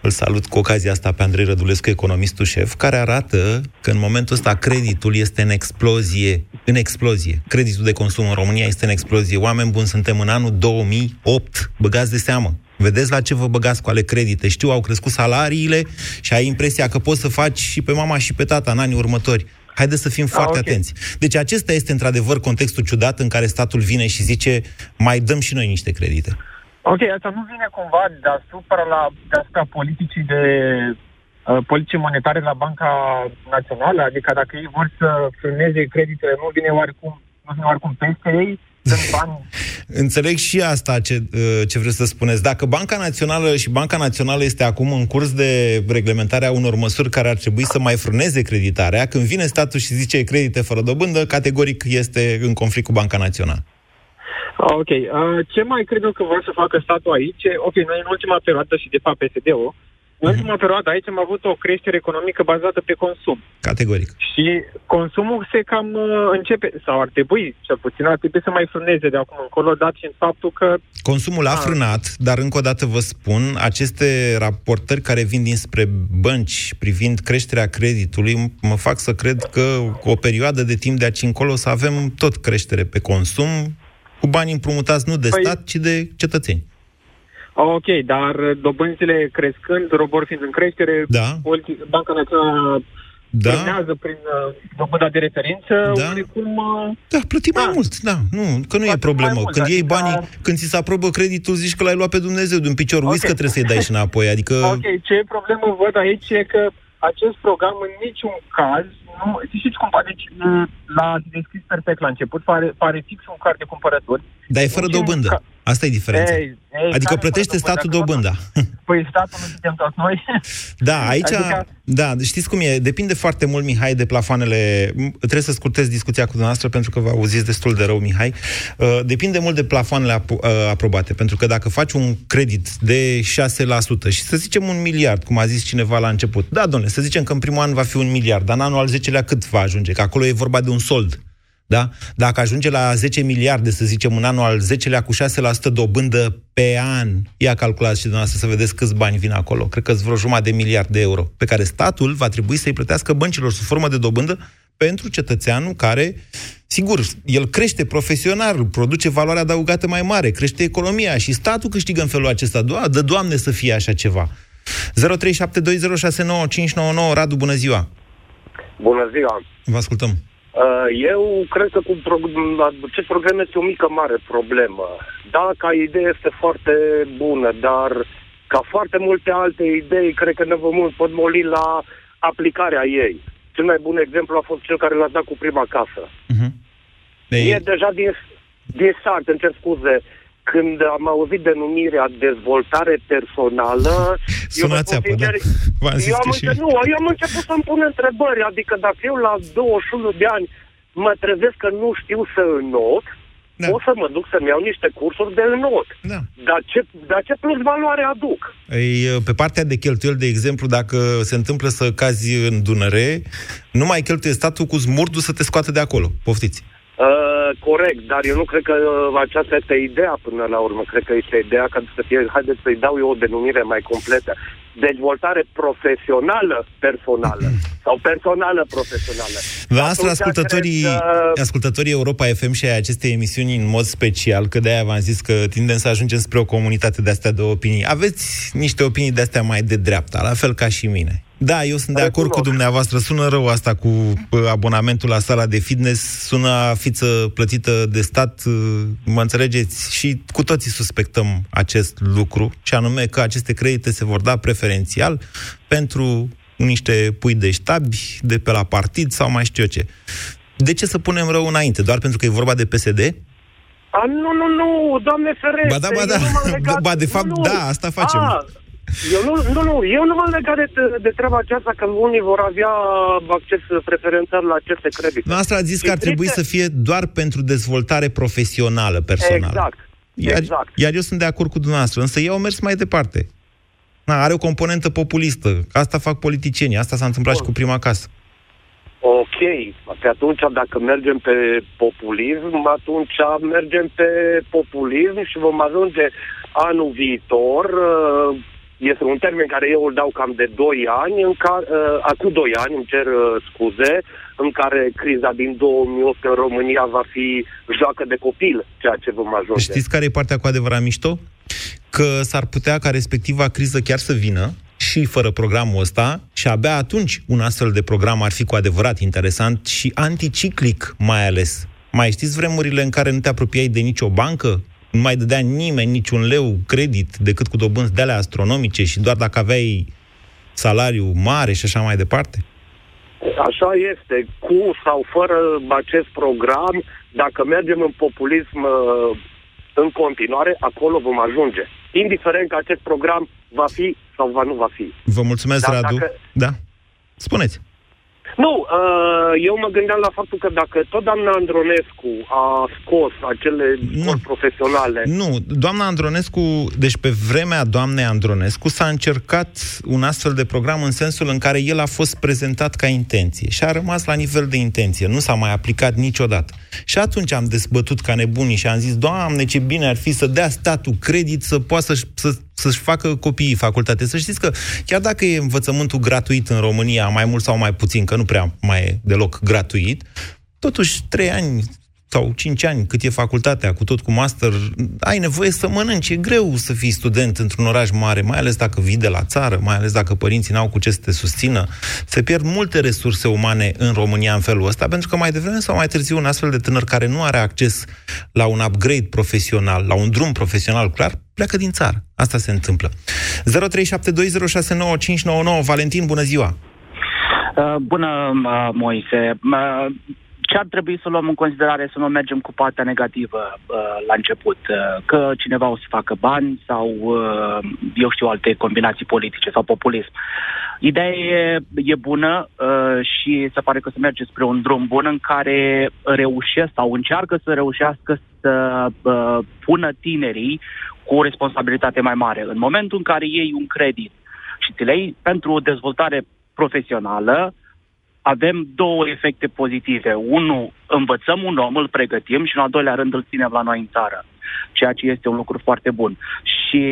Îl salut cu ocazia asta pe Andrei Rădulescu, economistul șef, care arată că în momentul ăsta creditul este în explozie. În explozie. Creditul de consum în România este în explozie. Oameni buni, suntem în anul 2008. Băgați de seamă. Vedeți la ce vă băgați cu ale credite. Știu, au crescut salariile și ai impresia că poți să faci și pe mama și pe tata în anii următori. Haideți să fim foarte ok. atenți. Deci acesta este într-adevăr contextul ciudat în care statul vine și zice mai dăm și noi niște credite. Ok, asta nu vine cumva deasupra, la, deasupra politicii de uh, politici monetare la Banca Națională? Adică dacă ei vor să frâneze creditele, nu vine oarecum, nu vine oarecum peste ei? Sunt bani... Înțeleg și asta ce, uh, ce vreți să spuneți. Dacă Banca Națională și Banca Națională este acum în curs de reglementarea unor măsuri care ar trebui să mai frâneze creditarea, când vine statul și zice credite fără dobândă, categoric este în conflict cu Banca Națională. Ah, ok. Uh, ce mai cred eu că vor să facă statul aici? Ok, noi în ultima perioadă și de fapt PSD-ul, în Mhm. ultima perioadă aici am avut o creștere economică bazată pe consum. Categoric. Și consumul se cam uh, începe, sau ar trebui, cel puțin, ar trebui să mai frâneze de acum încolo, dat fiind faptul că Consumul a Ah. frânat, dar încă o dată vă spun, aceste raportări care vin dinspre bănci privind creșterea creditului m- mă fac să cred că o perioadă de timp de aici încolo o să avem tot creștere pe consum, cu bani împrumutați nu de Păi- stat, ci de cetățeni. Ok, dar dobânzile crescând, robor fiind în creștere, Da. politi- Banca Națională Da. urmează prin uh, dobânda de referință, Da. oarecum... Uh, Da, plătim mai mult, da. Nu, că nu e problemă. mult, când iei adică- banii, când ți se aprobă creditul, zici că l-ai luat pe Dumnezeu de un picior. Uiți Ok. că trebuie să-i dai și înapoi. Adică... Ok, ce problemă văd aici e că acest program în niciun caz nu... Știți cum? Deci m, l-a deschis perfect la început, pare, pare fix un card de cumpărături. Dar e fără Niciun dobândă. ca- Asta e diferența. Ei, ei, adică care plătește fără statul dobândă? dobânda. Păi statul nu suntem toți noi. Da, aici, Adică- da, știți cum e, depinde foarte mult, Mihai, de plafoanele, m- trebuie să scurtez discuția cu dumneavoastră pentru că vă auziți destul de rău, Mihai, Uh, depinde mult de plafoanele ap- uh, aprobate, pentru că dacă faci un credit de 6% și să zicem un miliard, cum a zis cineva la început, da, domnule, să zicem că în primul an va fi un miliard, dar în anul al 10-lea cât va ajunge? Că acolo e vorba de un sold. Da? Dacă ajunge la 10 miliarde, să zicem, în anul al 10-lea cu 6% dobândă pe an, ia calculați și dumneavoastră să vedeți câți bani vin acolo. Cred că sunt vreo jumătate de miliard de euro, pe care statul va trebui să-i plătească băncilor sub formă de dobândă pentru cetățeanul care, sigur, el crește profesional, produce valoare adăugată mai mare, crește economia și statul câștigă în felul acesta. Do- dă Doamne să fie așa ceva. 0372069599 Radu, bună ziua! Bună ziua! Vă ascultăm. Uh, Eu cred că cu pro- acest program este o mică mare problemă. Da, ca idee este foarte bună, dar ca foarte multe alte idei, cred că ne vom împotmoli la aplicarea ei. Cel mai bun exemplu a fost cel care l-a dat cu prima casă. Ei, E deja din, din start, îmi cer scuze, când am auzit denumirea dezvoltare personală... eu vă Sunați spun apă, da. sincer, V-am zis eu am, că și- început, nu, eu am început să-mi pun întrebări, adică dacă eu la 21 de ani mă trezesc că nu știu să înot, da. o să mă duc să-mi iau niște cursuri de înot. Da. Dar ce, dar ce plus valoare aduc? Ei, pe partea de cheltuieli, de exemplu, dacă se întâmplă să cazi în Dunăre, nu mai cheltuie statul cu smurdu să te scoată de acolo. Poftiți. Uh, corect, dar eu nu cred că uh, aceasta este ideea până la urmă. Cred că este ideea ca să fie, haideți să-i dau eu o denumire mai completă. Dezvoltare profesională personală sau personală profesională. La asta Atunci ascultătorii, cred că- ascultătorii Europa FM și ai acestei emisiuni în mod special, că de-aia v-am zis că tindem să ajungem spre o comunitate de astea de opinii. Aveți niște opinii de astea mai de dreapta, la fel ca și mine. Da, eu sunt de acord cu dumneavoastră. Sună rău asta cu pă, abonamentul la sala de fitness, sună a fiță plătită de stat, uh, mă înțelegeți? Și cu toții suspectăm acest lucru, și anume că aceste credite se vor da preferențial pentru niște pui de ștabi de pe la partid sau mai știu eu ce. De ce să punem rău înainte? Doar pentru că e vorba de PSD? A, nu, nu, nu, doamne ferește. Ba da, ba da. eu nu m-am legat- Ba, de fapt, nu, nu. da, asta facem. A, eu nu, nu, nu, eu nu m-am legat de, de treaba aceasta că unii vor avea acces preferențial la aceste credite. Noastră ați zis că ar trebui să fie doar pentru dezvoltare profesională, personală. Exact. Iar, exact. iar eu sunt de acord cu dumneavoastră, însă ei au mers mai departe. Na, are o componentă populistă. Asta fac politicienii. Asta s-a întâmplat și cu prima casă. Ok, pe atunci dacă mergem pe populism, atunci mergem pe populism și vom ajunge anul viitor, uh, este un termen care eu îl dau cam de 2 ani, în care, uh, acum 2 ani, îmi cer uh, scuze, în care criza din 2008 în România va fi joacă de copil, ceea ce vom ajunge. Știți care e partea cu adevărat mișto? Că s-ar putea ca respectiva criză chiar să vină și fără programul ăsta și abia atunci un astfel de program ar fi cu adevărat interesant și anticiclic mai ales. Mai știți vremurile în care nu te apropiai de nicio bancă? Nu mai dădea nimeni niciun leu credit decât cu dobânzi de alea astronomice și doar dacă aveai salariu mare și așa mai departe? Așa este, cu sau fără acest program, Dacă mergem în populism uh, în continuare, acolo vom ajunge. Indiferent că acest program va fi sau va nu va fi. Vă mulțumesc, Dar Radu. dacă- Da. Spuneți. Nu, uh, eu mă gândeam la faptul că dacă tot doamna Andronescu a scos acele școli profesionale... Nu, doamna Andronescu, deci pe vremea doamnei Andronescu s-a încercat un astfel de program în sensul în care el a fost prezentat ca intenție și a rămas la nivel de intenție, nu s-a mai aplicat niciodată. Și atunci am dezbătut ca nebunii și am zis, Doamne, ce bine ar fi să dea statul credit să poată să-și, să, să-și facă copiii facultate. Să știți că chiar dacă e învățământul gratuit în România, mai mult sau mai puțin, că nu prea mai e deloc gratuit, totuși trei ani sau 5 ani, cât e facultatea, cu tot cu master, ai nevoie să mănânci. E greu să fii student într-un oraș mare, mai ales dacă vii de la țară, mai ales dacă părinții n-au cu ce să te susțină. Se pierd multe resurse umane în România în felul ăsta, pentru că mai devreme sau mai târziu un astfel de tânăr care nu are acces la un upgrade profesional, la un drum profesional clar, pleacă din țară. Asta se întâmplă. 0372069599 Valentin, bună ziua! Uh, Bună, uh, Moise. Uh, Ce ar trebui să luăm în considerare să nu mergem cu partea negativă uh, la început? Uh, Că cineva o să facă bani sau, uh, eu știu, alte combinații politice sau populism. Ideea e, e bună uh, și se pare că se merge spre un drum bun în care reușesc sau încearcă să reușească să uh, pună tinerii cu o responsabilitate mai mare. În momentul în care iei un credit și ți le iei pentru o dezvoltare profesională, avem două efecte pozitive. Unul, învățăm un om, îl pregătim și în al doilea rând îl ținem la noi în țară, ceea ce este un lucru foarte bun. Și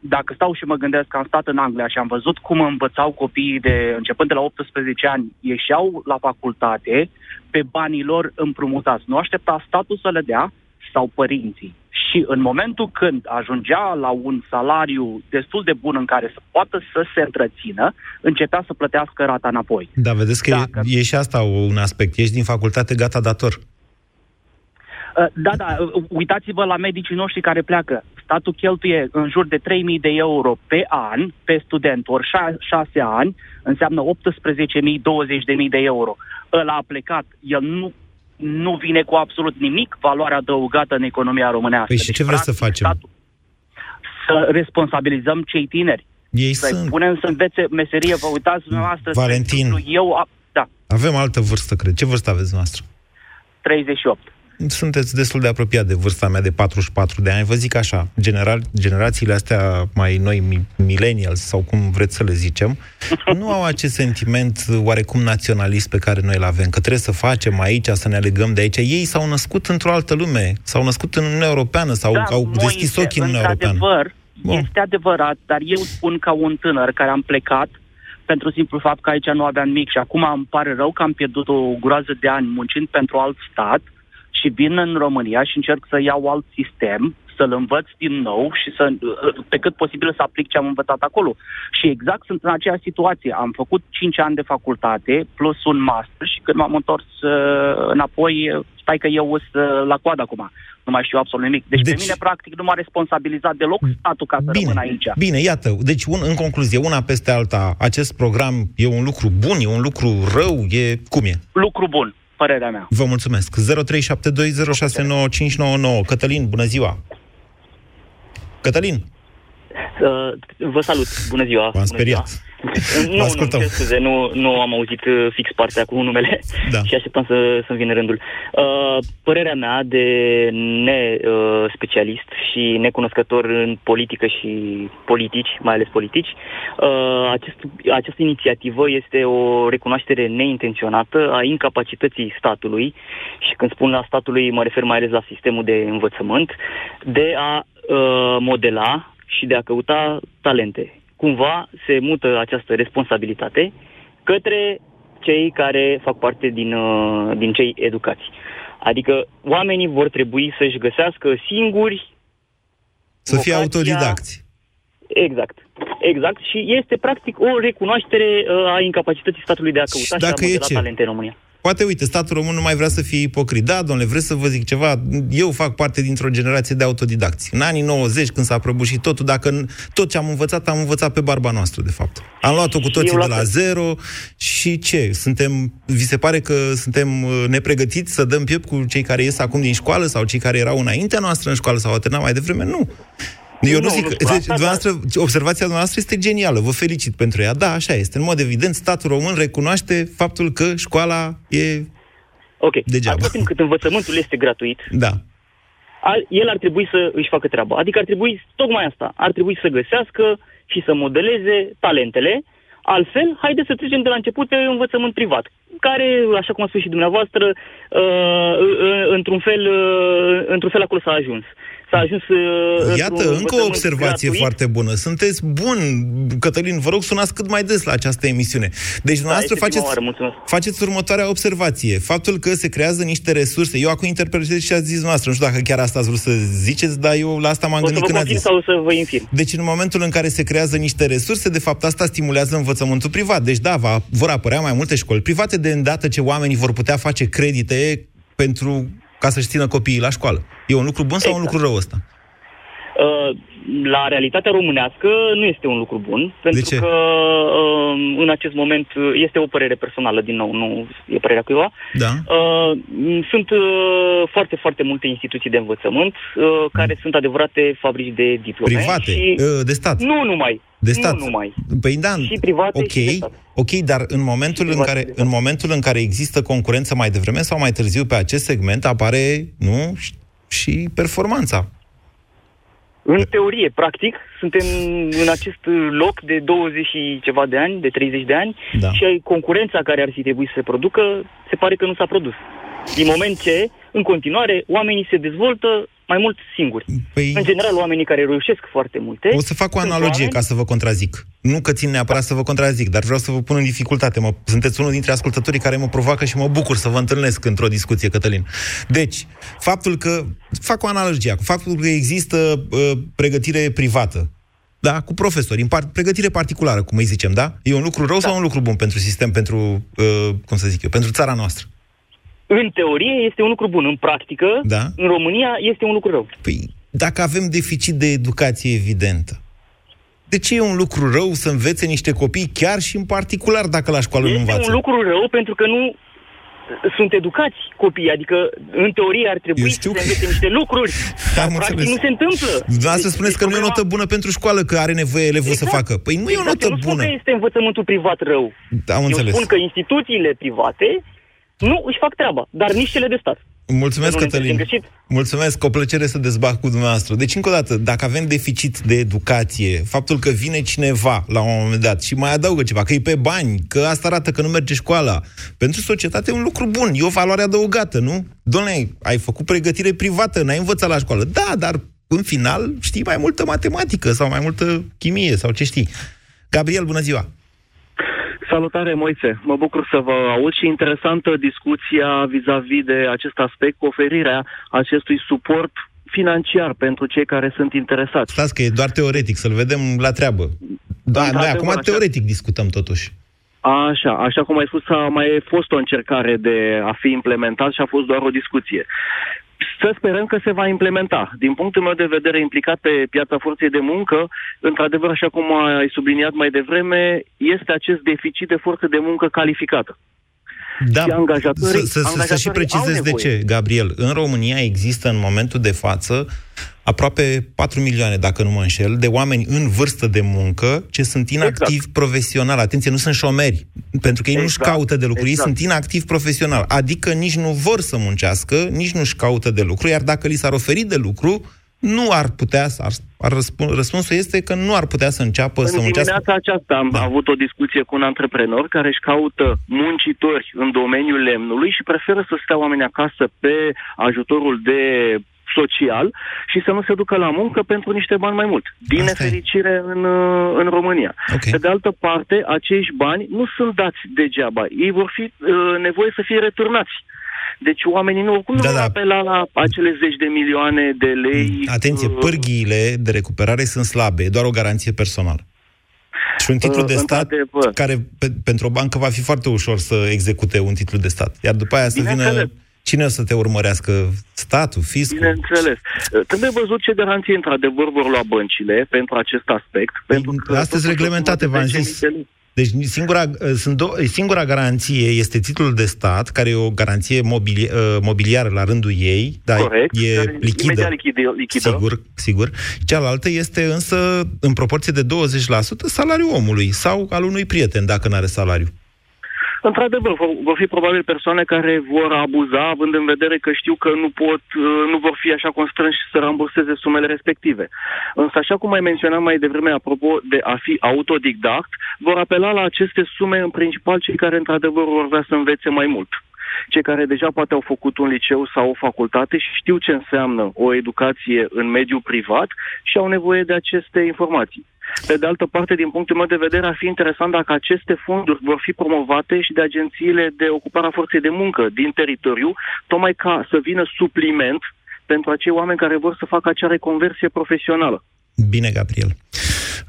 dacă stau și mă gândesc că am stat în Anglia și am văzut cum învățau copiii de începând de la 18 ani, ieșeau la facultate pe banii lor împrumutați. Nu aștepta statul să le dea sau părinții. Și în momentul când ajungea la un salariu destul de bun în care să poată să se întrețină, începea să plătească rata înapoi. Da, vedeți că e, e și asta un aspect. Ești din facultate gata dator. Uh, Da, da, uh, uitați-vă la medicii noștri care pleacă. Statul cheltuie în jur de 3.000 de euro pe an pe student, ori 6 ani, înseamnă 18.000, 20.000 de euro. Ăla a plecat, el nu, nu vine cu absolut nimic valoare adăugată în economia românească. Păi și ce vreți să facem? Să responsabilizăm cei tineri. Ei să sunt. punem să învețe meserie. Vă uitați dumneavoastră. spre Valentin. exemplu, Eu, a, da, Avem altă vârstă, cred. Ce vârstă aveți noastră? 38. Sunteți destul de apropiat de vârsta mea de 44 de ani. Vă zic așa, genera- generațiile astea mai noi, mi- millennials, sau cum vreți să le zicem, nu au acest sentiment oarecum naționalist pe care noi îl avem, că trebuie să facem aici, să ne legăm de aici. Ei s-au născut într-o altă lume, s-au născut în Uniunea Europeană sau Da, au deschis Moise, ochii în Uniunea Europeană. Într-adevăr, este adevărat, dar eu spun ca un tânăr care am plecat pentru simplu fapt că aici nu aveam nimic și acum îmi pare rău că am pierdut o groază de ani muncind pentru alt stat și vin în România și încerc să iau alt sistem, să-l învăț din nou și să, pe cât posibil să aplic ce am învățat acolo. Și exact sunt în aceeași situație. Am făcut 5 ani de facultate plus un master și când m-am întors uh, înapoi, stai că eu sunt uh, la coadă acum. Nu mai știu absolut nimic. Deci, deci pe mine, practic, nu m-a responsabilizat deloc statul ca să Bine, rămân aici. bine, iată. Deci, un, în concluzie, una peste alta, acest program e un lucru bun, e un lucru rău, e... Cum e? Lucru bun, părerea mea. Vă mulțumesc. 0372069599. Cătălin, bună ziua! Cătălin, Uh, vă salut, bună ziua. v-am speriat. Nu, nu, ascultăm. cer scuze, nu, nu am auzit uh, fix partea cu numele Da. și așteptam să, să-mi vină rândul. Uh, părerea mea de ne-specialist și necunoscător în politică și politici, mai ales politici, uh, acest, această inițiativă este o recunoaștere neintenționată a incapacității statului și când spun la statului mă refer mai ales la sistemul de învățământ, de a uh, modela și de a căuta talente. Cumva se mută această responsabilitate către cei care fac parte din, uh, din cei educați. Adică oamenii vor trebui să-și găsească singuri să fie vocația- autodidacți. Exact. Exact. Și este practic o recunoaștere uh, a incapacității statului de a căuta și, dacă a e modela ce? talente în România. Poate, uite, statul român nu mai vrea să fie ipocrit. Da, domnule, vreți să vă zic ceva? Eu fac parte dintr-o generație de autodidacți. În anii 90, când s-a prăbușit totul, dacă tot ce am învățat, am învățat pe barba noastră, de fapt. Am luat-o cu toții de la zero și ce? Suntem, vi se pare că suntem uh, nepregătiți să dăm piept cu cei care ies acum din școală sau cei care erau înaintea noastră în școală sau au terminat mai devreme? Nu. Eu nu, nu zic, nu, deci, dumneavoastră, observația noastră este genială, vă felicit pentru ea. Da, așa este. În mod evident, statul român recunoaște faptul că școala e Ok. Degeaba. Atât timp cât învățământul este gratuit, da. el ar trebui să își facă treaba. Adică ar trebui, tocmai asta, ar trebui să găsească și să modeleze talentele. Altfel, haideți să trecem de la început pe învățământ privat, care, așa cum a spus și dumneavoastră, uh, într-un fel, uh, într-un fel acolo s-a ajuns s-a ajuns... Uh, Iată, încă o observație gratuit. foarte bună. Sunteți bun, Cătălin, vă rog sunați cât mai des la această emisiune. Deci, dumneavoastră da, faceți, oară, faceți următoarea observație. Faptul că se creează niște resurse. Eu acum interpretez ce ați zis noastră. Nu știu dacă chiar asta ați vrut să ziceți, dar eu la asta m-am o gândit când ați zis. sau să vă infirm. Deci, în momentul în care se creează niște resurse, de fapt, asta stimulează învățământul privat. Deci, da, va, vor apărea mai multe școli private de îndată ce oamenii vor putea face credite pentru ca să-și țină copiii la școală. E un lucru bun sau exact. un lucru rău ăsta? Uh, la realitatea românească nu este un lucru bun, pentru de ce? că uh, în acest moment este o părere personală, din nou, nu e părerea cuiva. Da. Uh, sunt foarte, foarte multe instituții de învățământ care mm. sunt adevărate fabrici de diplome. Private, și... de stat. Nu numai. De stat. Nu numai. Păi da, și private ok, și de stat. ok, dar în momentul, în care, în momentul în care există concurență mai devreme sau mai târziu pe acest segment, apare, nu, și performanța. În teorie, practic, suntem în acest loc de 20 și ceva de ani, de 30 de ani, da. și concurența care ar fi trebuit să se producă, se pare că nu s-a produs. Din moment ce, în continuare, oamenii se dezvoltă mai mult singuri. Păi... În general, oamenii care reușesc foarte multe... O să fac o analogie oameni... ca să vă contrazic. Nu că țin neapărat să vă contrazic, dar vreau să vă pun în dificultate. Mă, sunteți unul dintre ascultătorii care mă provoacă și mă bucur să vă întâlnesc într-o discuție, Cătălin. Deci, faptul că... Fac o analogie. Faptul că există uh, pregătire privată, da, cu profesori, în part, pregătire particulară, cum îi zicem, da? E un lucru rău da. sau un lucru bun pentru sistem, pentru, uh, cum să zic eu, pentru țara noastră? În teorie este un lucru bun, în practică, da? în România este un lucru rău. Păi, dacă avem deficit de educație evidentă, de ce e un lucru rău să învețe niște copii, chiar și în particular dacă la școală este nu învață? Este un lucru rău pentru că nu sunt educați copiii, adică în teorie ar trebui să se învețe niște lucruri, dar practic nu se întâmplă. Dar să spuneți deci, că nu e o notă bună pentru școală, că are nevoie elevul exact. să facă. Păi nu exact. e o notă Eu nu bună. spun că este învățământul privat rău. Am Eu înțeles. spun că instituțiile private nu își fac treaba, dar nici cele de stat. Mulțumesc, Cătălin. Mulțumesc, o plăcere să dezbat cu dumneavoastră. Deci, încă o dată, dacă avem deficit de educație, faptul că vine cineva la un moment dat și mai adaugă ceva, că e pe bani, că asta arată că nu merge școala, pentru societate e un lucru bun, e o valoare adăugată, nu? Doamne, ai făcut pregătire privată, n-ai învățat la școală. Da, dar în final știi mai multă matematică sau mai multă chimie sau ce știi. Gabriel, bună ziua! Salutare, Moise! Mă bucur să vă aud și interesantă discuția vis-a-vis de acest aspect, cu oferirea acestui suport financiar pentru cei care sunt interesați. Stați că e doar teoretic, să-l vedem la treabă. Da, noi acum așa. teoretic discutăm totuși. Așa, așa cum ai spus, a mai fost o încercare de a fi implementat și a fost doar o discuție. Să sperăm că se va implementa. Din punctul meu de vedere, implicat pe piața forței de muncă, într-adevăr, așa cum ai subliniat mai devreme, este acest deficit de forță de muncă calificată. Da, și angajatorii, să, să, să și precizez de ce, Gabriel. În România există în momentul de față aproape 4 milioane, dacă nu mă înșel, de oameni în vârstă de muncă ce sunt inactivi exact. profesional. Atenție, nu sunt șomeri, pentru că ei exact. nu-și caută de lucru, exact. ei sunt inactivi profesional. Adică nici nu vor să muncească, nici nu-și caută de lucru, iar dacă li s-ar oferi de lucru, nu ar putea, ar, ar răspun, răspunsul este că nu ar putea să înceapă în să muncească. În dimineața aceasta am da. avut o discuție cu un antreprenor care își caută muncitori în domeniul lemnului și preferă să stea oamenii acasă pe ajutorul de social și să nu se ducă la muncă pentru niște bani mai mult. Din Asta nefericire în, în România. Okay. Pe de altă parte, acești bani nu sunt dați degeaba. Ei vor fi uh, nevoie să fie returnați. Deci oamenii nu, cum da, nu da. apela la acele zeci de milioane de lei. Atenție, uh, pârghiile de recuperare sunt slabe, e doar o garanție personală. Și un titlu Uh, de stat într-adevăr. care pe, pentru o bancă va fi foarte ușor să execute un titlu de stat. Iar după aia să vină... Bineînțeles. Cine o să te urmărească? Statul, fiscul? Bineînțeles. Uh, Trebuie văzut ce garanții într-adevăr vor lua băncile pentru acest aspect. Pentru că Astea sunt totuși reglementate, o sumă de v-am 10.000 zis. De lei. Deci singura, sunt do- singura garanție este titlul de stat, care e o garanție mobili- uh, mobiliară la rândul ei, dar Corect. e care lichidă. Imediat lichidă. lichidă. Sigur, sigur. Cealaltă este însă în proporție de 20% salariul omului sau al unui prieten, dacă nu are salariu. Într-adevăr, vor, vor fi probabil persoane care vor abuza, având în vedere că știu că nu pot, uh, nu vor fi așa constrânși să ramburseze sumele respective. Însă, așa cum ai menționat mai devreme, apropo de a fi autodidact, vor apela la aceste sume în principal cei care într-adevăr vor vrea să învețe mai mult. Cei care deja poate au făcut un liceu sau o facultate și știu ce înseamnă o educație în mediul privat și au nevoie de aceste informații. Pe de altă parte, din punctul meu de vedere, ar fi interesant dacă aceste fonduri vor fi promovate și de agențiile de ocupare a forței de muncă din teritoriu, tocmai ca să vină supliment pentru acei oameni care vor să facă acea reconversie profesională. Bine, Gabriel.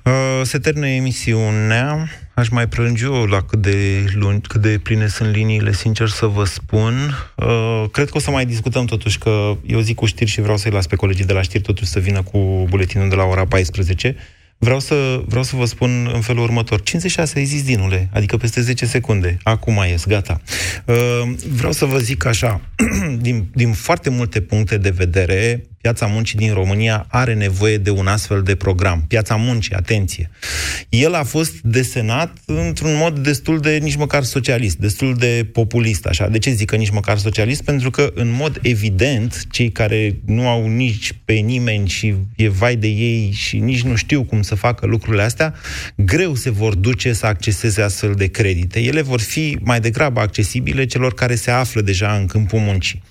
Uh, se termină emisiunea. Aș mai prelungi eu la cât de lungi, cât de pline sunt liniile, sincer să vă spun. Uh, cred că o să mai discutăm totuși că eu zic cu știri și vreau să-i las pe colegii de la știri totuși să vină cu buletinul de la ora 14. Vreau să, vreau să vă spun în felul următor. 56 ai zis, Dinule, adică peste 10 secunde. Acum mai ies, gata. Uh, vreau să vă zic așa, din, din foarte multe puncte de vedere, piața muncii din România are nevoie de un astfel de program. Piața muncii, atenție. El a fost desenat într-un mod destul de nici măcar socialist, destul de populist, așa. De ce zic că nici măcar socialist? Pentru că, în mod evident, cei care nu au nici pe nimeni și e vai de ei și nici nu știu cum să facă lucrurile astea, greu se vor duce să acceseze astfel de credite. Ele vor fi mai degrabă accesibile celor care se află deja în câmpul muncii.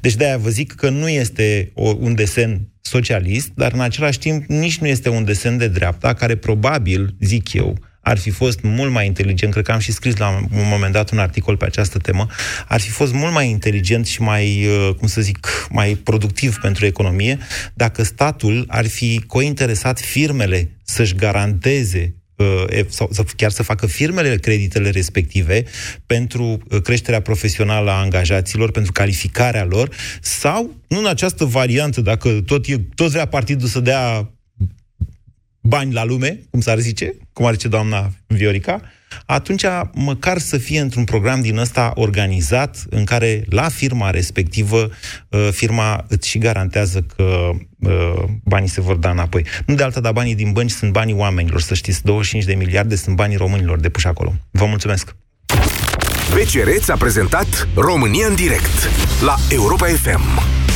Deci de-aia vă zic că nu este o, un desen socialist, dar în același timp nici nu este un desen de dreapta, care probabil, zic eu, ar fi fost mult mai inteligent, cred că am și scris la un moment dat un articol pe această temă, ar fi fost mult mai inteligent și mai, uh, cum să zic, mai productiv pentru economie dacă statul ar fi cointeresat firmele să-și garanteze uh, sau să, chiar să facă firmele creditele respective pentru uh, creșterea profesională a angajaților, pentru calificarea lor, sau, nu în această variantă, dacă tot, e, tot vrea partidul să dea bani la lume, cum s-ar zice, cum ar zice doamna Viorica, atunci măcar să fie într-un program din ăsta organizat, în care la firma respectivă, uh, firma îți și garantează că uh, banii se vor da înapoi. Nu de alta, dar banii din bănci sunt banii oamenilor, să știți, 25 de miliarde sunt banii românilor depuși acolo. Vă mulțumesc! BCR ți-a prezentat România în direct la Europa FM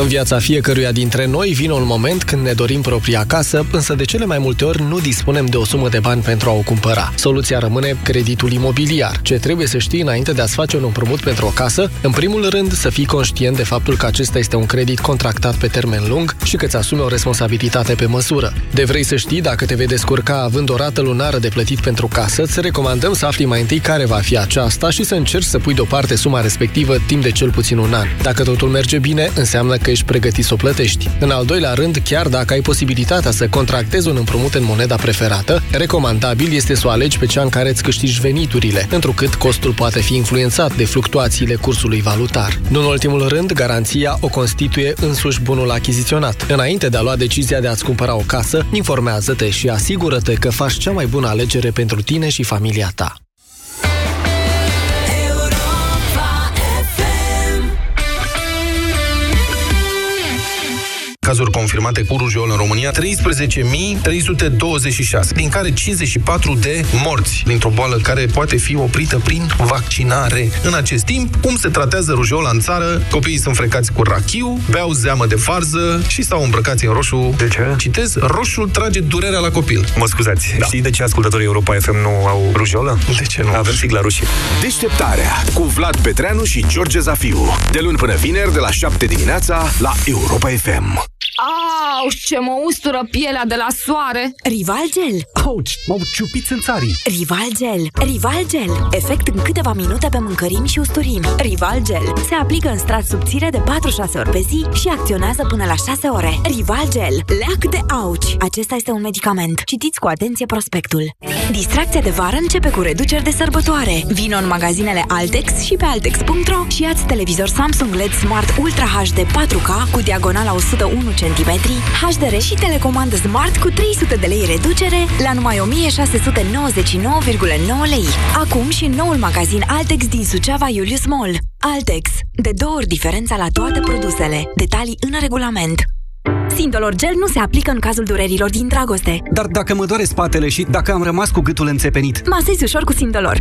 În viața fiecăruia dintre noi vine un moment când ne dorim propria casă, însă de cele mai multe ori nu dispunem de o sumă de bani pentru a o cumpăra. Soluția rămâne creditul imobiliar. Ce trebuie să știi înainte de a-ți face un împrumut pentru o casă? În primul rând, să fii conștient de faptul că acesta este un credit contractat pe termen lung și că îți asumi o responsabilitate pe măsură. De vrei să știi dacă te vei descurca având o rată lunară de plătit pentru casă, îți recomandăm să afli mai întâi care va fi aceasta și să încerci să pui deoparte suma respectivă timp de cel puțin un an. Dacă totul merge bine, înseamnă că ești pregătit să o plătești. În al doilea rând, chiar dacă ai posibilitatea să contractezi un împrumut în moneda preferată, recomandabil este să o alegi pe cea în care îți câștigi veniturile, întrucât costul poate fi influențat de fluctuațiile cursului valutar. Nu în ultimul rând, garanția o constituie însuși bunul achiziționat. Înainte de a lua decizia de a-ți cumpăra o casă, informează-te și asigură-te că faci cea mai bună alegere pentru tine și familia ta. Cazuri confirmate cu rujol în România, 13.326, din care 54 de morți dintr-o boală care poate fi oprită prin vaccinare. În acest timp, cum se tratează rujola în țară? Copiii sunt frecați cu rachiu, beau zeamă de farză și stau îmbrăcați în roșu. De ce? Citez, roșul trage durerea la copil. Mă scuzați, da. știi de ce ascultătorii Europa FM nu au rujolă? De ce nu? Avem sigla rușie. Deșteptarea cu Vlad Petreanu și George Zafiu. De luni până vineri, de la 7 dimineața, la Europa FM. Au, ce mă ustură pielea de la soare! Rival Gel. Ouch, m-au ciupit în țarii. Rival Gel. Rival Gel. Efect în câteva minute pe mâncărimi și usturimi. Rival Gel. Se aplică în strat subțire de 4-6 ori pe zi și acționează până la 6 ore. Rival Gel. Leac de auci. Acesta este un medicament. Citiți cu atenție prospectul. Distracția de vară începe cu reduceri de sărbătoare. Vino în magazinele Altex și pe altex.ro și iați televizor Samsung LED Smart Ultra HD 4K cu diagonala 101 cm, HDR și telecomandă Smart cu 300 de lei reducere la numai 1699,9 lei. Acum și în noul magazin Altex din Suceava Iulius Mall. Altex. De două ori diferența la toate produsele. Detalii în regulament. Sindolor Gel nu se aplică în cazul durerilor din dragoste. Dar dacă mă doare spatele și dacă am rămas cu gâtul înțepenit, Masezi ușor cu Sindolor.